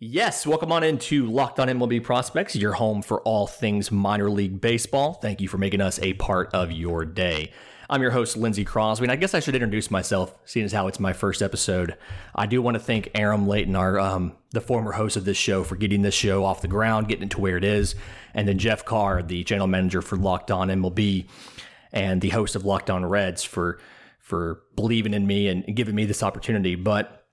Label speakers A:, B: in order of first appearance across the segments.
A: Yes, welcome on into Locked On MLB Prospects, your home for all things minor league baseball. Thank you for making us a part of your day. I'm your host, Lindsey Crosby, and I guess I should introduce myself, seeing as how it's my first episode. I do want to thank Aram Leighton, our um, the former host of this show, for getting this show off the ground, getting it to where it is, and then Jeff Carr, the general manager for Locked On MLB, and the host of Locked On Reds, for for believing in me and giving me this opportunity. But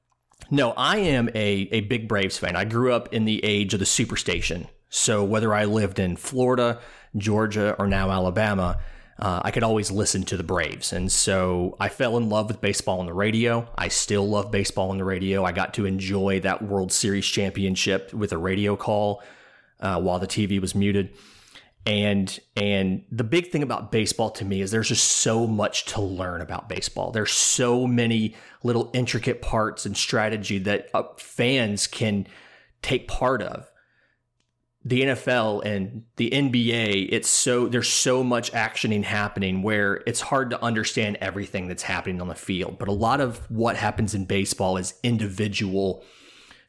A: no, I am a, a big Braves fan. I grew up in the age of the superstation. So whether I lived in Florida, Georgia, or now Alabama, uh, I could always listen to the Braves. And so I fell in love with baseball on the radio. I still love baseball on the radio. I got to enjoy that World Series championship with a radio call uh, while the TV was muted and and the big thing about baseball to me is there's just so much to learn about baseball. There's so many little intricate parts and strategy that uh, fans can take part of. The NFL and the NBA it's so there's so much actioning happening where it's hard to understand everything that's happening on the field. But a lot of what happens in baseball is individual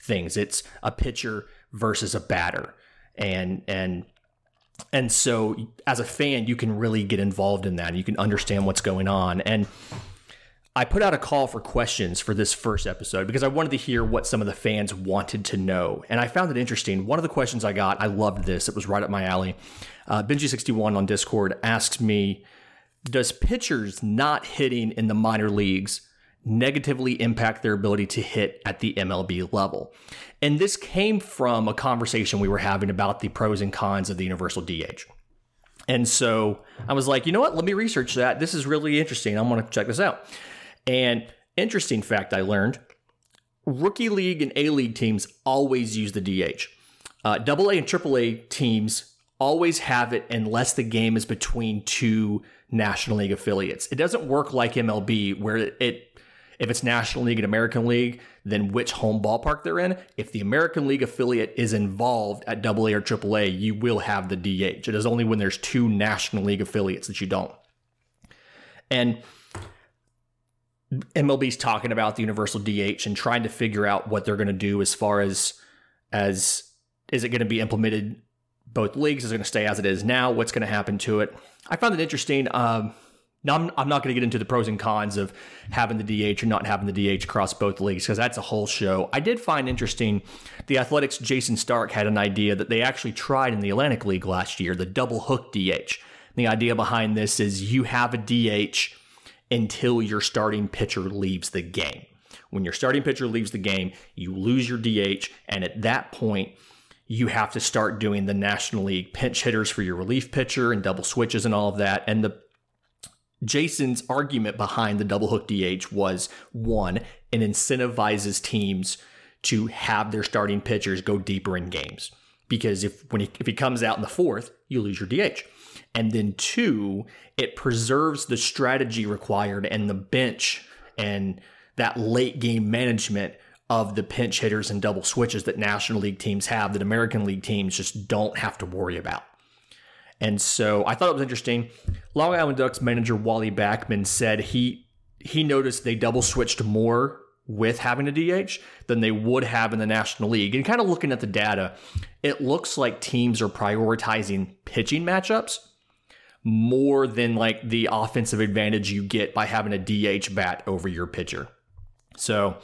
A: things. It's a pitcher versus a batter. And and and so as a fan you can really get involved in that you can understand what's going on. And i put out a call for questions for this first episode because i wanted to hear what some of the fans wanted to know. And i found it interesting. One of the questions i got i loved this. It was right up my alley. Uh, benji61 on discord asked me does pitchers not hitting in the minor leagues negatively impact their ability to hit at the MLB level. And this came from a conversation we were having about the pros and cons of the universal DH. And so I was like, you know what? Let me research that. This is really interesting. I'm going to check this out. And interesting fact I learned rookie league and A league teams always use the DH. Uh, double A and triple A teams always have it unless the game is between two National League affiliates. It doesn't work like MLB where it if it's National League and American League, then which home ballpark they're in. If the American League affiliate is involved at AA or AAA, you will have the DH. It is only when there's two National League affiliates that you don't. And MLB's talking about the universal DH and trying to figure out what they're going to do as far as as is it going to be implemented both leagues? Is it going to stay as it is now? What's going to happen to it? I found it interesting. Um, now, I'm, I'm not going to get into the pros and cons of having the DH or not having the DH across both leagues because that's a whole show. I did find interesting the Athletic's Jayson Stark had an idea that they actually tried in the Atlantic League last year, the double hook DH. The idea behind this is you have a DH until your starting pitcher leaves the game. When your starting pitcher leaves the game, you lose your DH, and at that point, you have to start doing the National League pinch hitters for your relief pitcher and double switches and all of that. And the Jayson's argument behind the double hook DH was one, it incentivizes teams to have their starting pitchers go deeper in games. Because if when he, if he comes out in the fourth, you lose your DH. And then two, it preserves the strategy required and the bench and that late game management of the pinch hitters and double switches that National League teams have that American League teams just don't have to worry about. And so I thought it was interesting. Long Island Ducks manager Wally Backman said he he noticed they double switched more with having a DH than they would have in the National League. And kind of looking at the data, it looks like teams are prioritizing pitching matchups more than like the offensive advantage you get by having a DH bat over your pitcher. So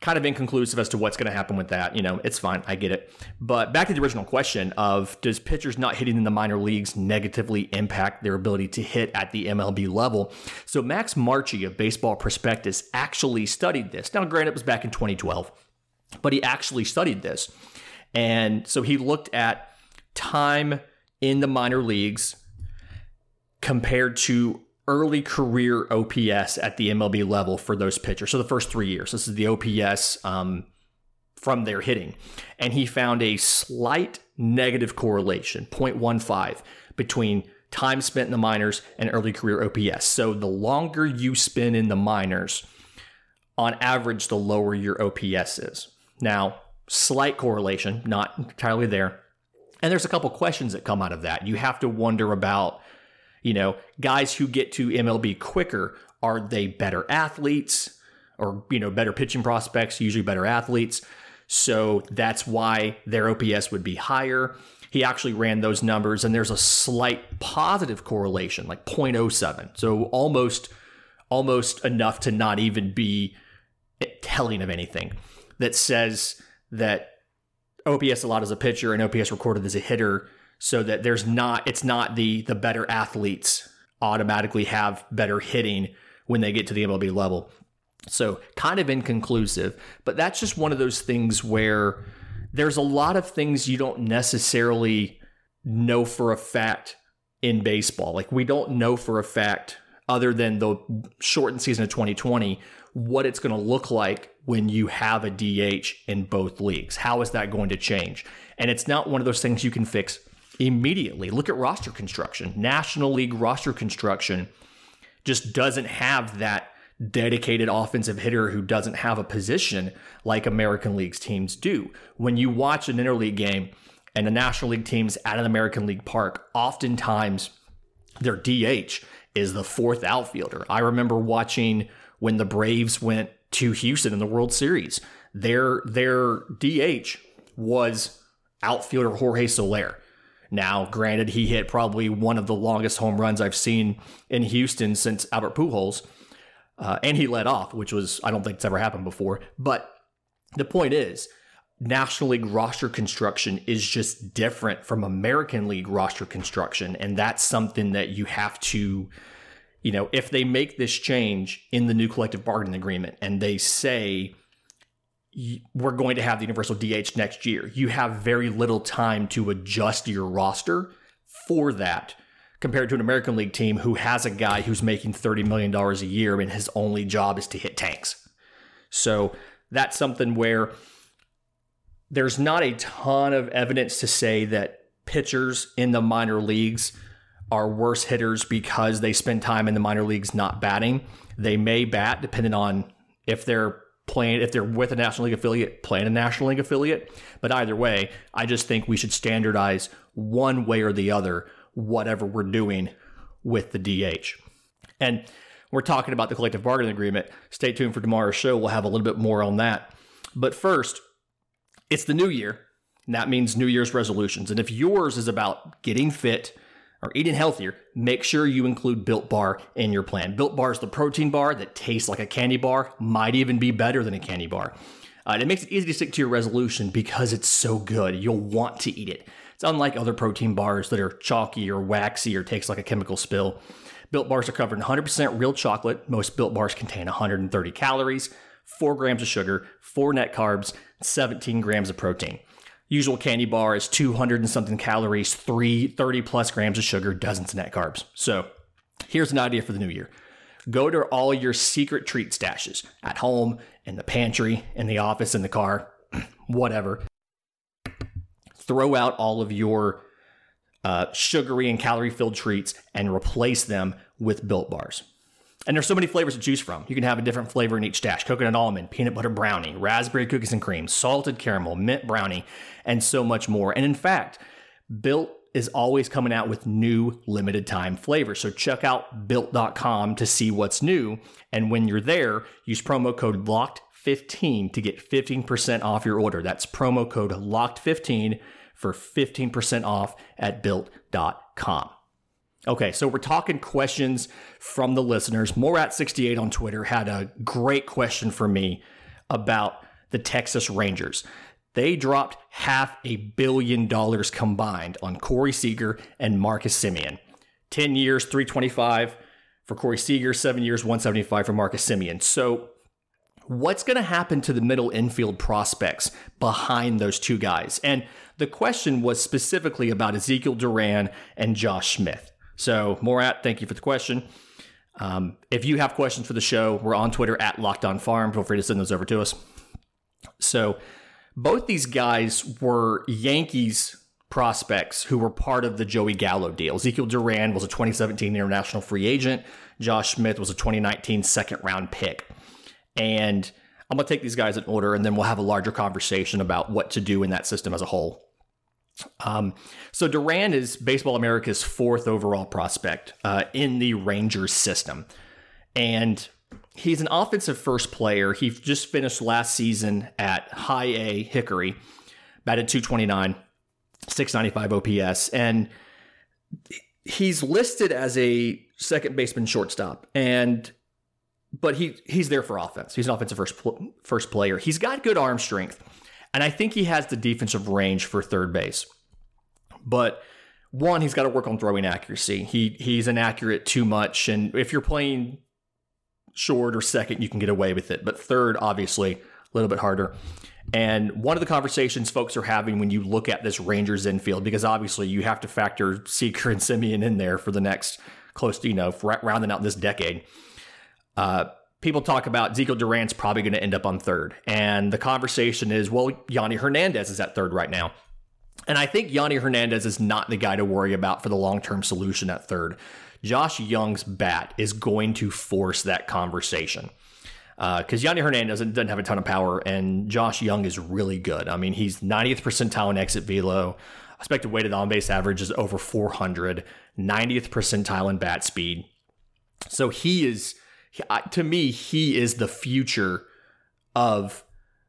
A: kind of inconclusive as to what's going to happen with that. You know, it's fine. I get it. But back to the original question of does pitchers not hitting in the minor leagues negatively impact their ability to hit at the MLB level? So Max Marchi of Baseball Prospectus actually studied this. Now, granted, it was back in 2012, but he actually studied this. And so he looked at time in the minor leagues compared to early career OPS at the MLB level for those pitchers. So the first three years, this is the OPS um, from their hitting. And he found a slight negative correlation, 0.15, between time spent in the minors and early career OPS. So the longer you spend in the minors, on average, the lower your OPS is. Now, slight correlation, not entirely there. And there's a couple questions that come out of that. You have to wonder about you know, guys who get to MLB quicker, are they better athletes or, you know, better pitching prospects, usually better athletes? So that's why their OPS would be higher. He actually ran those numbers, and there's a slight positive correlation, like 0.07. So almost, almost enough to not even be telling of anything that says that OPS a lot as a pitcher and OPS recorded as a hitter, so that there's not it's not the the better athletes automatically have better hitting when they get to the MLB level. So kind of inconclusive, but that's just one of those things where there's a lot of things you don't necessarily know for a fact in baseball. Like we don't know for a fact other than the shortened season of 2020 what it's going to look like when you have a DH in both leagues. How is that going to change? And it's not one of those things you can fix immediately. Look at roster construction. National League roster construction just doesn't have that dedicated offensive hitter who doesn't have a position like American League's teams do. When you watch an interleague game and the National League teams at an American League park, oftentimes their DH is the fourth outfielder. I remember watching when the Braves went to Houston in the World Series. Their their DH was outfielder Jorge Soler. Now, granted, he hit probably one of the longest home runs I've seen in Houston since Albert Pujols, uh, and he led off, which was I don't think it's ever happened before. But the point is, National League roster construction is just different from American League roster construction, and that's something that you have to you know, if they make this change in the new collective bargaining agreement and they say we're going to have the universal DH next year, you have very little time to adjust your roster for that compared to an American League team who has a guy who's making $30 million a year and his only job is to hit tanks. So that's something where there's not a ton of evidence to say that pitchers in the minor leagues are worse hitters because they spend time in the minor leagues not batting. They may bat depending on if they're playing if they're with a National League affiliate, playing a National League affiliate. But either way, I just think we should standardize one way or the other whatever we're doing with the DH. And we're talking about the collective bargaining agreement. Stay tuned for tomorrow's show. We'll have a little bit more on that. But first, it's the new year. And that means New Year's resolutions. And if yours is about getting fit, or eating healthier, make sure you include Built Bar in your plan. Built Bar is the protein bar that tastes like a candy bar, might even be better than a candy bar. Uh, it makes it easy to stick to your resolution because it's so good. You'll want to eat it. It's unlike other protein bars that are chalky or waxy or takes like a chemical spill. Built bars are covered in 100% real chocolate. Most built bars contain 130 calories, 4 grams of sugar, 4 net carbs, 17 grams of protein. Usual candy bar is 200 and something calories, 3 30 plus grams of sugar, dozens of net carbs. So here's an idea for the new year. Go to all your secret treat stashes at home, in the pantry, in the office, in the car, whatever. Throw out all of your uh, sugary and calorie filled treats and replace them with built bars. And there's so many flavors to choose from. You can have a different flavor in each stash coconut almond, peanut butter brownie, raspberry cookies and cream, salted caramel, mint brownie, and so much more. And in fact, Built is always coming out with new limited time flavors. So check out built.com to see what's new. And when you're there, use promo code LOCKED15 to get 15% off your order. That's promo code LOCKED15 for 15% off at built.com. Okay, so we're talking questions from the listeners. Morat68 on Twitter had a great question for me about the Texas Rangers. They dropped half a billion dollars combined on Corey Seager and Marcus Semien. 10 years, 325 for Corey Seager, 7 years, 175 for Marcus Semien. So what's going to happen to the middle infield prospects behind those two guys? And the question was specifically about Ezekiel Duran and Josh Smith. So, Morat, thank you for the question. Um, if you have questions for the show, we're on Twitter at Locked On Farm. Feel free to send those over to us. So, both these guys were Yankees prospects who were part of the Joey Gallo deal. Ezekiel Duran was a 2017 international free agent. Josh Smith was a 2019 second round pick. And I'm going to take these guys in order and then we'll have a larger conversation about what to do in that system as a whole. Um, so Duran is Baseball America's fourth overall prospect uh, in the Rangers system, and he's an offensive first player. He just finished last season at high A Hickory, batted 229, 695 OPS, and he's listed as a second baseman shortstop. And but he he's there for offense. He's an offensive first first player. He's got good arm strength, and I think he has the defensive range for third base. But one, he's got to work on throwing accuracy. He he's inaccurate too much, and if you're playing short or second, you can get away with it. But third, obviously, a little bit harder. And one of the conversations folks are having when you look at this Rangers infield, because obviously you have to factor Seager and Semien in there for the next close to, you know, rounding out this decade. Uh, people talk about Ezekiel Duran's probably going to end up on third. And the conversation is, well, Yonny Hernandez is at third right now. And I think Yonny Hernandez is not the guy to worry about for the long term solution at third. Josh Jung's bat is going to force that conversation. Because uh, Yonny Hernandez doesn't, doesn't have a ton of power, and Josh Jung is really good. I mean, he's 90th percentile in exit velo. Expected weighted on base average is over 400, 90th percentile in bat speed. So he is, to me, he is the future of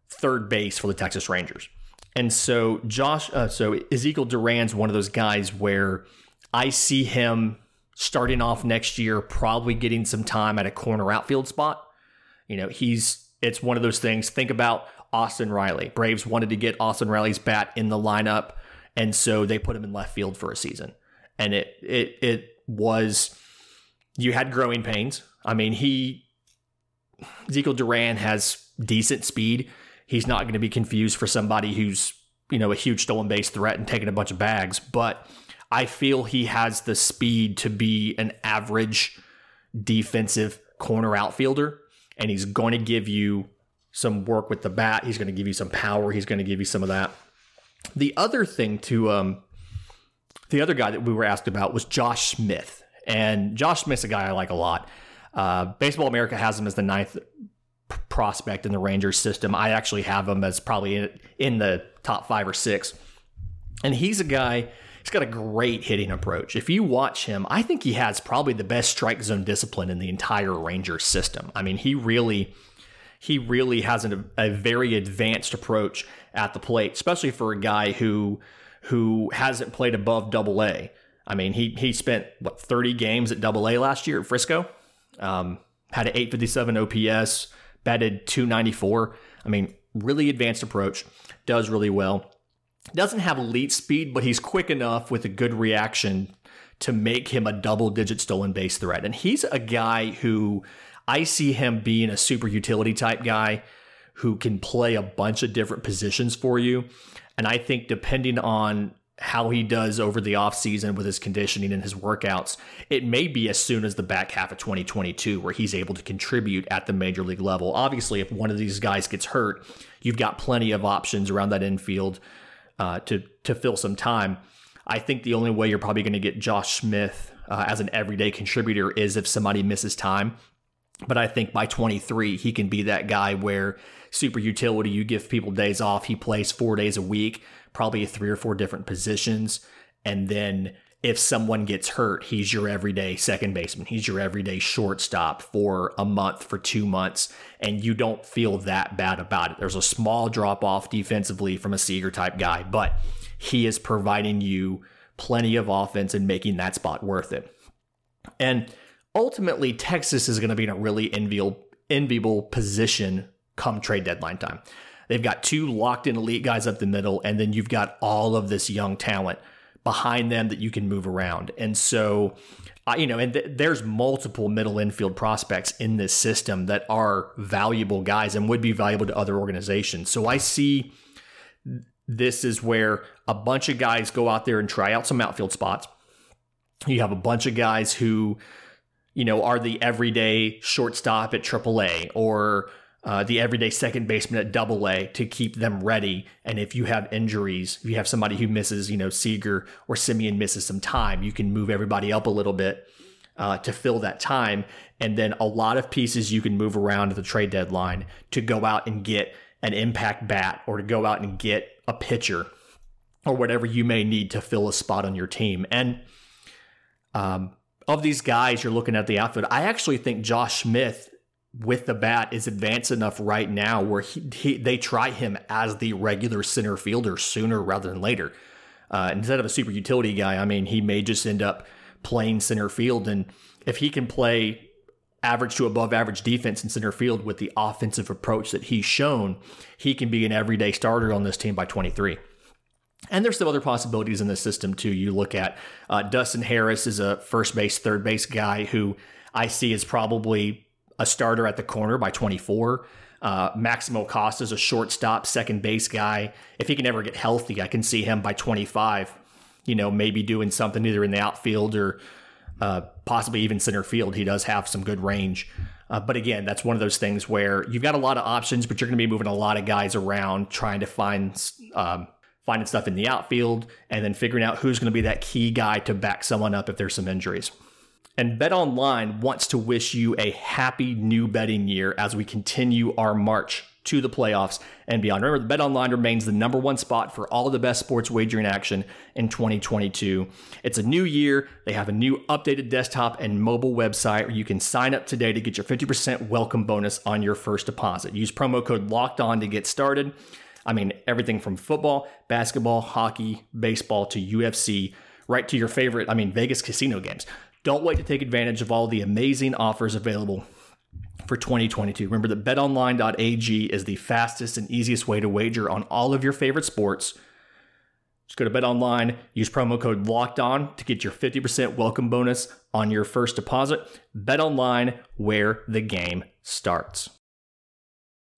A: third base for the Texas Rangers. And so Josh, uh, so Ezekiel Duran's one of those guys where I see him starting off next year, probably getting some time at a corner outfield spot. You know, he's it's one of those things. Think about Austin Riley. Braves wanted to get Austin Riley's bat in the lineup, and so they put him in left field for a season. And it it it was you had growing pains. I mean, he Ezekiel Duran has decent speed. He's not going to be confused for somebody who's, you know, a huge stolen base threat and taking a bunch of bags, but I feel he has the speed to be an average defensive corner outfielder, and he's going to give you some work with the bat. He's going to give you some power. He's going to give you some of that. The other thing to um, the other guy that we were asked about was Josh Smith, and Josh Smith's a guy I like a lot. Uh, Baseball America has him as the ninth prospect in the Rangers system. I actually have him as probably in, in the top five or six, and he's a guy He's got a great hitting approach. If you watch him, I think he has probably the best strike zone discipline in the entire Rangers system. I mean, he really he really has an, a very advanced approach at the plate, especially for a guy who who hasn't played above double A. I mean, he he spent what 30 games at double A last year at Frisco. Um, had an 857 OPS, batted 294. I mean, really advanced approach, does really well. Doesn't have elite speed, but he's quick enough with a good reaction to make him a double digit stolen base threat. And he's a guy who I see him being a super utility type guy who can play a bunch of different positions for you. And I think depending on how he does over the offseason with his conditioning and his workouts, it may be as soon as the back half of 2022 where he's able to contribute at the major league level. Obviously, if one of these guys gets hurt, you've got plenty of options around that infield uh, to to fill some time. I think the only way you're probably going to get Josh Smith uh, as an everyday contributor is if somebody misses time. But I think by 23, he can be that guy where super utility, you give people days off. He plays four days a week, probably three or four different positions. And then if someone gets hurt, he's your everyday second baseman. He's your everyday shortstop for a month, for two months, and you don't feel that bad about it. There's a small drop off defensively from a Seager type guy, but he is providing you plenty of offense and making that spot worth it. And ultimately, Texas is going to be in a really enviable, enviable position come trade deadline time. They've got two locked in elite guys up the middle, and then you've got all of this young talent behind them that you can move around. And so, uh, you know, and th- there's multiple middle infield prospects in this system that are valuable guys and would be valuable to other organizations. So I see this is where a bunch of guys go out there and try out some outfield spots. You have a bunch of guys who, you know, are the everyday shortstop at AAA or uh, the everyday second baseman at double A to keep them ready. And if you have injuries, if you have somebody who misses, you know, Seager or Semien misses some time, you can move everybody up a little bit uh, to fill that time. And then a lot of pieces you can move around at the trade deadline to go out and get an impact bat or to go out and get a pitcher or whatever you may need to fill a spot on your team. And um, of these guys you're looking at the outfield, I actually think Josh Smith with the bat is advanced enough right now where he, he, they try him as the regular center fielder sooner rather than later. Uh, instead of a super utility guy, I mean, he may just end up playing center field. And if he can play average to above average defense in center field with the offensive approach that he's shown, he can be an everyday starter on this team by 23. And there's some other possibilities in the system too. You look at uh, Dustin Harris is a first base, third base guy who I see is probably a starter at the corner by 24. Uh, Maximo Acosta is a shortstop, second base guy. If he can ever get healthy, I can see him by 25. You know, maybe doing something either in the outfield or uh, possibly even center field. He does have some good range. Uh, but again, that's one of those things where you've got a lot of options, but you're going to be moving a lot of guys around trying to find um, finding stuff in the outfield and then figuring out who's going to be that key guy to back someone up if there's some injuries. And Bet Online wants to wish you a happy new betting year as we continue our march to the playoffs and beyond. Remember, Bet Online remains the number one spot for all of the best sports wagering action in 2022. It's a new year. They have a new updated desktop and mobile website where you can sign up today to get your 50% welcome bonus on your first deposit. Use promo code LOCKED ON to get started. I mean, everything from football, basketball, hockey, baseball to UFC, right to your favorite, I mean, Vegas casino games. Don't wait to take advantage of all the amazing offers available for 2022. Remember that betonline.ag is the fastest and easiest way to wager on all of your favorite sports. Just go to BetOnline, use promo code Locked On to get your 50% welcome bonus on your first deposit. BetOnline, where the game starts.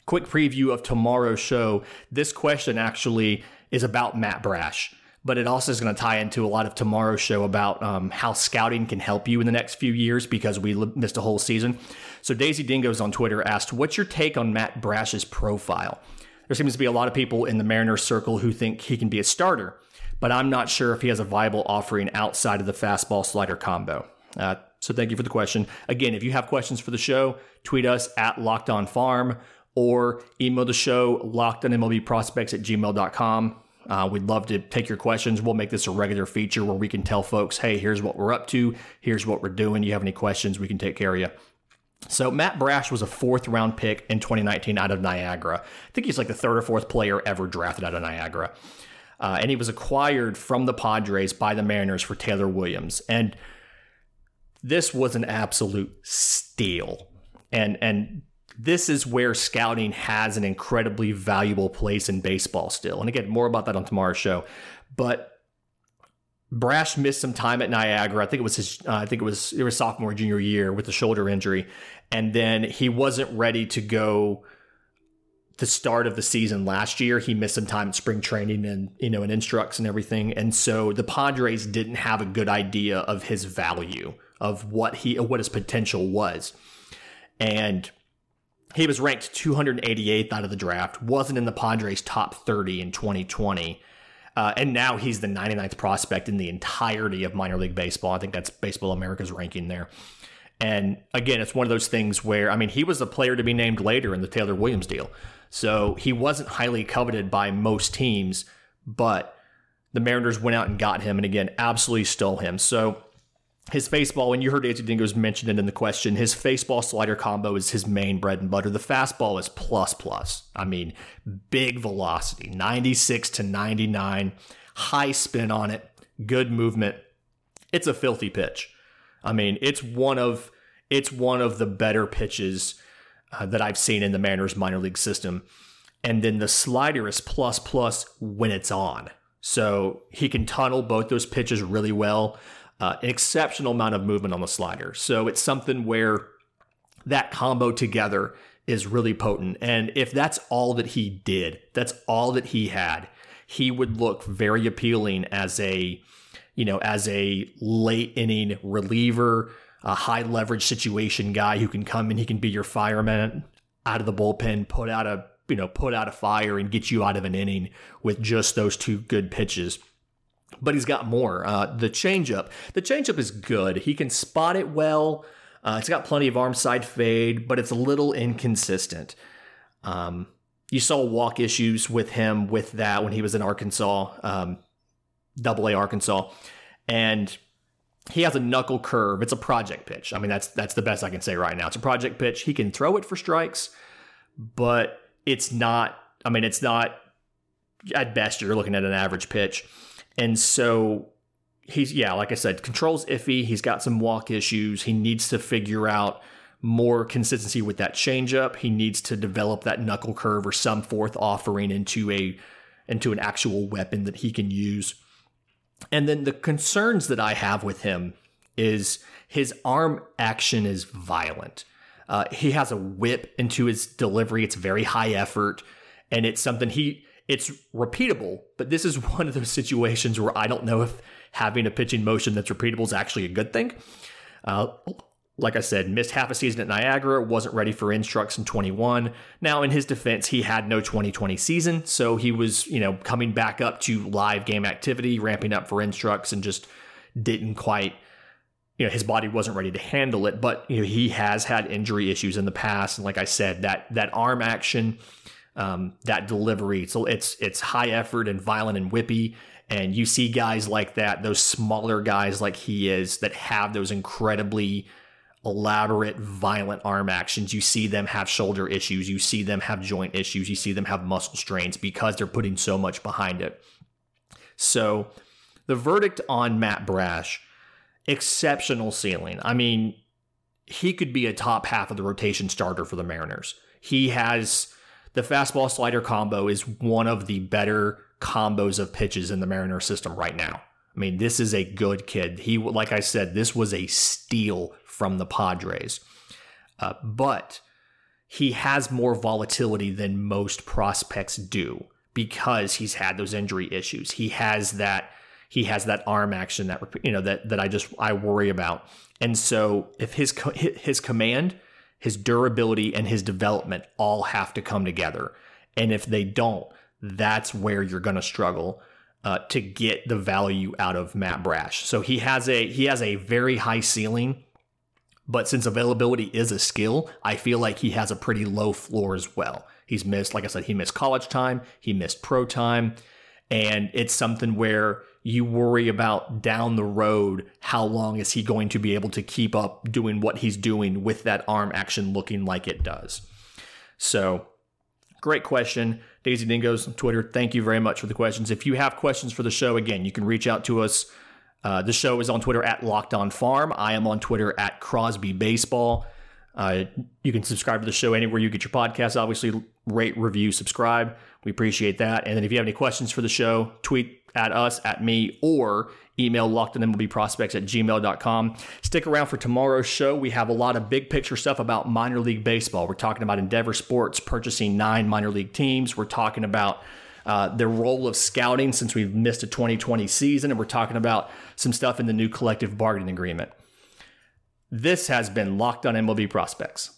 A: Quick preview of tomorrow's show. This question actually is about Matt Brash but it also is going to tie into a lot of tomorrow's show about um, how scouting can help you in the next few years because we missed a whole season. So Daisy Dingoes on Twitter asked, "What's your take on Matt Brash's profile?" There seems to be a lot of people in the Mariners circle who think he can be a starter, but I'm not sure if he has a viable offering outside of the fastball slider combo. Uh, so thank you for the question. Again, if you have questions for the show, tweet us at Locked On Farm or email the show lockedonmlbprospects at gmail.com. Uh, we'd love to take your questions. We'll make this a regular feature where we can tell folks, hey, here's what we're up to. Here's what we're doing. You have any questions? We can take care of you. So Matt Brash was a fourth round pick in 2019 out of Niagara. I think he's like the third or fourth player ever drafted out of Niagara. Uh, and he was acquired from the Padres by the Mariners for Taylor Williams. And this was an absolute steal. And and this is where scouting has an incredibly valuable place in baseball still. And again, more about that on tomorrow's show. But Brash missed some time at Niagara. I think it was his. Uh, I think it was it was sophomore junior year with the shoulder injury, and then he wasn't ready to go. The start of the season last year, he missed some time at spring training and you know and instructs and everything, and so the Padres didn't have a good idea of his value of what he what his potential was, and he was ranked 288th out of the draft, wasn't in the Padres' top 30 in 2020. Uh, and now he's the 99th prospect in the entirety of minor league baseball. I think that's Baseball America's ranking there. And again, it's one of those things where, I mean, he was a player to be named later in the Taylor Williams deal. So he wasn't highly coveted by most teams, but the Mariners went out and got him and again, absolutely stole him. So his baseball, and you heard Daisy Dingoes mentioned it in the question, his baseball slider combo is his main bread and butter. The fastball is plus plus. I mean, big velocity, 96 to 99, high spin on it, good movement. It's a filthy pitch. I mean, it's one of it's one of the better pitches uh, that I've seen in the Mariners minor league system. And then the slider is plus plus when it's on. So he can tunnel both those pitches really well uh, an exceptional amount of movement on the slider. So it's something where that combo together is really potent. And if that's all that he did, that's all that he had, he would look very appealing as a, you know, as a late inning reliever, a high leverage situation guy who can come and he can be your fireman out of the bullpen, put out a, you know, put out a fire and get you out of an inning with just those two good pitches but he's got more. Uh, the changeup, the changeup is good. He can spot it well. Uh, it's got plenty of arm side fade, but it's a little inconsistent. Um, you saw walk issues with him with that when he was in Arkansas, um, Double A Arkansas, and he has a knuckle curve. It's a project pitch. I mean, that's that's the best I can say right now. It's a project pitch. He can throw it for strikes, but it's not. I mean, it's not. At best, you're looking at an average pitch, and so he's yeah, like I said, controls iffy. He's got some walk issues. He needs to figure out more consistency with that changeup. He needs to develop that knuckle curve or some fourth offering into a into an actual weapon that he can use. And then the concerns that I have with him is his arm action is violent. Uh, he has a whip into his delivery. It's very high effort, and it's something he it's repeatable. But this is one of those situations where I don't know if having a pitching motion that's repeatable is actually a good thing. Uh, like I said, missed half a season at Niagara, wasn't ready for Instructs in 21. Now, in his defense, he had no 2020 season, so he was, you know, coming back up to live game activity, ramping up for Instructs, and just didn't quite, you know, his body wasn't ready to handle it. But you know, he has had injury issues in the past, and like I said, that that arm action, um, that delivery, so it's it's high effort and violent and whippy. And you see guys like that, those smaller guys like he is, that have those incredibly elaborate, violent arm actions. You see them have shoulder issues. You see them have joint issues. You see them have muscle strains because they're putting so much behind it. So, the verdict on Matt Brash, exceptional ceiling. I mean, he could be a top half of the rotation starter for the Mariners. He has the fastball slider combo is one of the better combos of pitches in the Mariner system right now. I mean, this is a good kid. He, like I said, this was a steal from the Padres. Uh, but he has more volatility than most prospects do because he's had those injury issues. He has that he has that arm action that you know that that I just I worry about. And so if his his command, his durability and his development all have to come together. And if they don't, that's where you're going to struggle uh, to get the value out of Matt Brash. So he has a he has a very high ceiling but since availability is a skill, I feel like he has a pretty low floor as well. He's missed, like I said, he missed college time, he missed pro time, and it's something where you worry about down the road how long is he going to be able to keep up doing what he's doing with that arm action looking like it does. So, great question. Daisy Dingoes on Twitter, thank you very much for the questions. If you have questions for the show, again, you can reach out to us uh, the show is on Twitter at Locked On Farm. I am on Twitter at Crosby Baseball. Uh, you can subscribe to the show anywhere you get your podcasts. Obviously, rate, review, subscribe. We appreciate that. And then if you have any questions for the show, tweet at us, at me, or email lockedonmlbprospects at gmail.com. Stick around for tomorrow's show. We have a lot of big picture stuff about minor league baseball. We're talking about Endeavor Sports purchasing nine minor league teams. We're talking about uh, their role of scouting since we've missed a 2020 season, and we're talking about some stuff in the new collective bargaining agreement. This has been Locked on MLB Prospects.